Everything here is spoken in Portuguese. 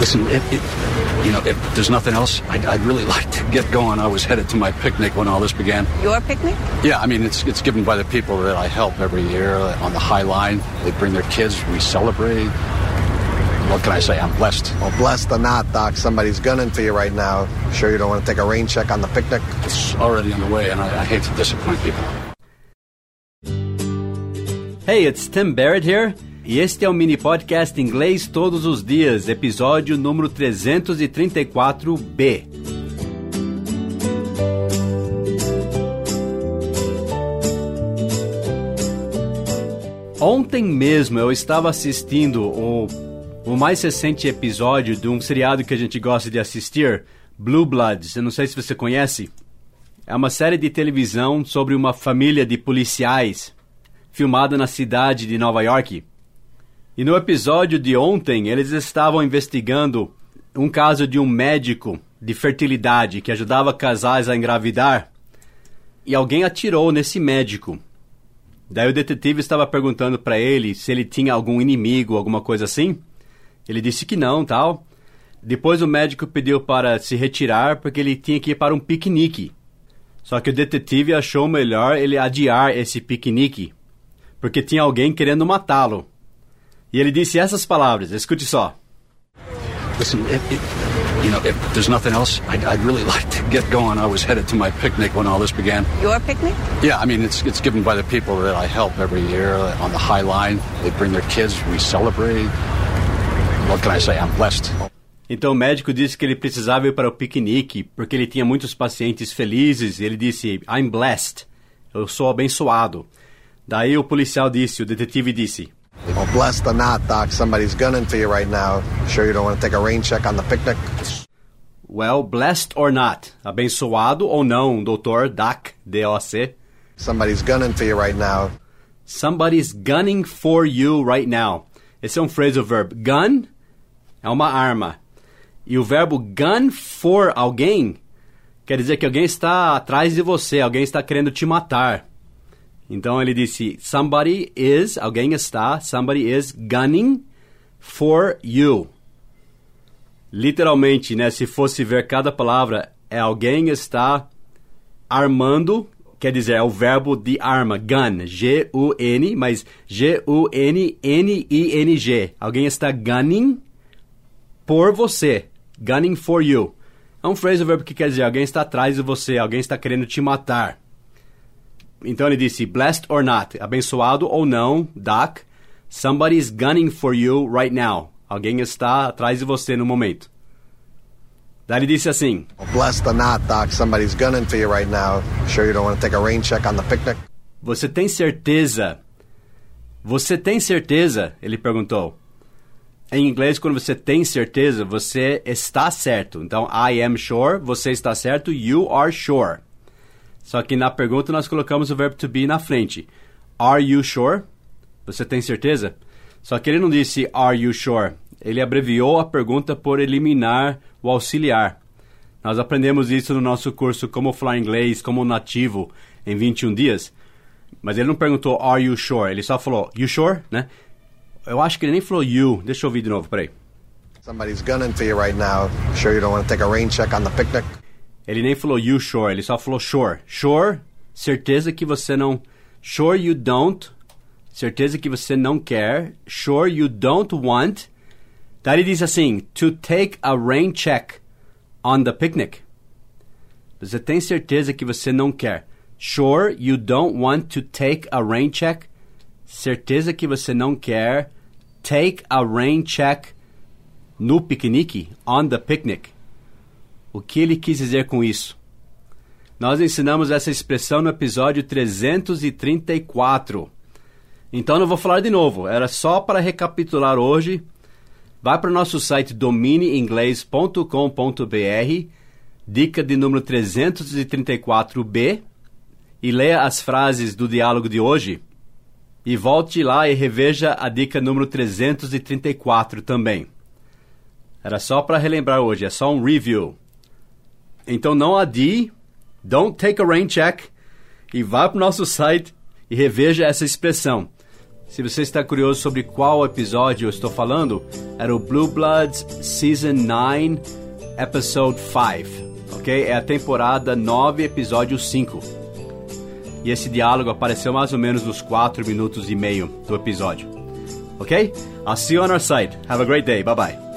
Listen, if, if, you know, if there's nothing else, I'd, I'd really like to get going. I was headed to my picnic when all this began. Your picnic? Yeah, I mean, it's it's given by the people that I help every year on the High Line. They bring their kids. We celebrate. What can I say? I'm blessed. Well, blessed or not, Doc, somebody's gunning for you right now. Sure you don't want to take a rain check on the picnic? It's already underway, and I, I hate to disappoint people. Hey, it's Tim Barrett here. E este é o mini podcast Inglês Todos os Dias, episódio número 334B. Ontem mesmo eu estava assistindo o, o mais recente episódio de um seriado que a gente gosta de assistir, Blue Bloods. Eu não sei se você conhece. É uma série de televisão sobre uma família de policiais filmada na cidade de Nova York. E no episódio de ontem, eles estavam investigando um caso de um médico de fertilidade que ajudava casais a engravidar. E alguém atirou nesse médico. Daí o detetive estava perguntando para ele se ele tinha algum inimigo, alguma coisa assim. Ele disse que não, tal. Depois o médico pediu para se retirar porque ele tinha que ir para um piquenique. Só que o detetive achou melhor ele adiar esse piquenique, porque tinha alguém querendo matá-lo. E ele disse essas palavras, escute só. Listen, if, if, you know, if there's nothing else, I'd, I'd really like to get going. I was headed to my picnic when all this began. Your picnic? Yeah, I mean, it's it's given by the people that I help every year on the High Line. They bring their kids, we celebrate. What can I say? I'm blessed. Então o médico disse que ele precisava ir para o piquenique porque ele tinha muitos pacientes felizes. Ele disse, I'm blessed. Eu sou abençoado. Daí o policial disse, o detetive disse, blessed or not, Doc, somebody's gunning for you right now. Sure you don't want to take a rain check on the picnic? Well, blessed or not, abençoado ou não, doutor Doc, D-O-C. Somebody's gunning for you right now. Somebody's gunning for you right now. Esse é um phrasal verb. Gun é uma arma. E o verbo gun for alguém quer dizer que alguém está atrás de você, alguém está querendo te matar. Então ele disse: Somebody is, alguém está, somebody is gunning for you. Literalmente, né? Se fosse ver cada palavra, é alguém está armando, quer dizer, é o verbo de arma, gun, G-U-N, mas G-U-N-N-I-N-G. Alguém está gunning por você, gunning for you. É um phrasal verbo que quer dizer alguém está atrás de você, alguém está querendo te matar. Então ele disse, blessed or not, abençoado ou não, Doc, somebody's gunning for you right now. Alguém está atrás de você no momento. Daí ele disse assim, blessed or not, Doc, somebody's gunning for you right now. Sure you don't want to take a rain check on the picnic? você tem certeza? Você tem certeza? Ele perguntou. Em inglês, quando você tem certeza, você está certo. Então, I am sure, você está certo, you are sure. Só que na pergunta nós colocamos o verbo to be na frente. Are you sure? Você tem certeza? Só que ele não disse are you sure. Ele abreviou a pergunta por eliminar o auxiliar. Nós aprendemos isso no nosso curso Como Falar Inglês como Nativo em 21 dias. Mas ele não perguntou are you sure, ele só falou you sure, né? Eu acho que ele nem falou you. Deixa eu ouvir de novo, peraí. Somebody's gunning for you right now. Sure you don't want to take a rain check on the picnic? Ele nem falou you sure, ele só falou sure. Sure, certeza que você não. Sure you don't, certeza que você não quer. Sure you don't want. Daí ele diz assim: to take a rain check on the picnic. Você tem certeza que você não quer. Sure you don't want to take a rain check. Certeza que você não quer take a rain check no piquenique, on the picnic. O que ele quis dizer com isso? Nós ensinamos essa expressão no episódio 334. Então não vou falar de novo, era só para recapitular hoje. Vai para o nosso site domineinglês.com.br, dica de número 334B, e leia as frases do diálogo de hoje. E volte lá e reveja a dica número 334 também. Era só para relembrar hoje, é só um review. Então não adie, don't take a rain check e vá para o nosso site e reveja essa expressão. Se você está curioso sobre qual episódio eu estou falando, era o Blue Bloods Season 9, Episode 5. Ok? É a temporada 9, episódio 5. E esse diálogo apareceu mais ou menos nos 4 minutos e meio do episódio. Ok? I'll see you on our site. Have a great day. Bye bye.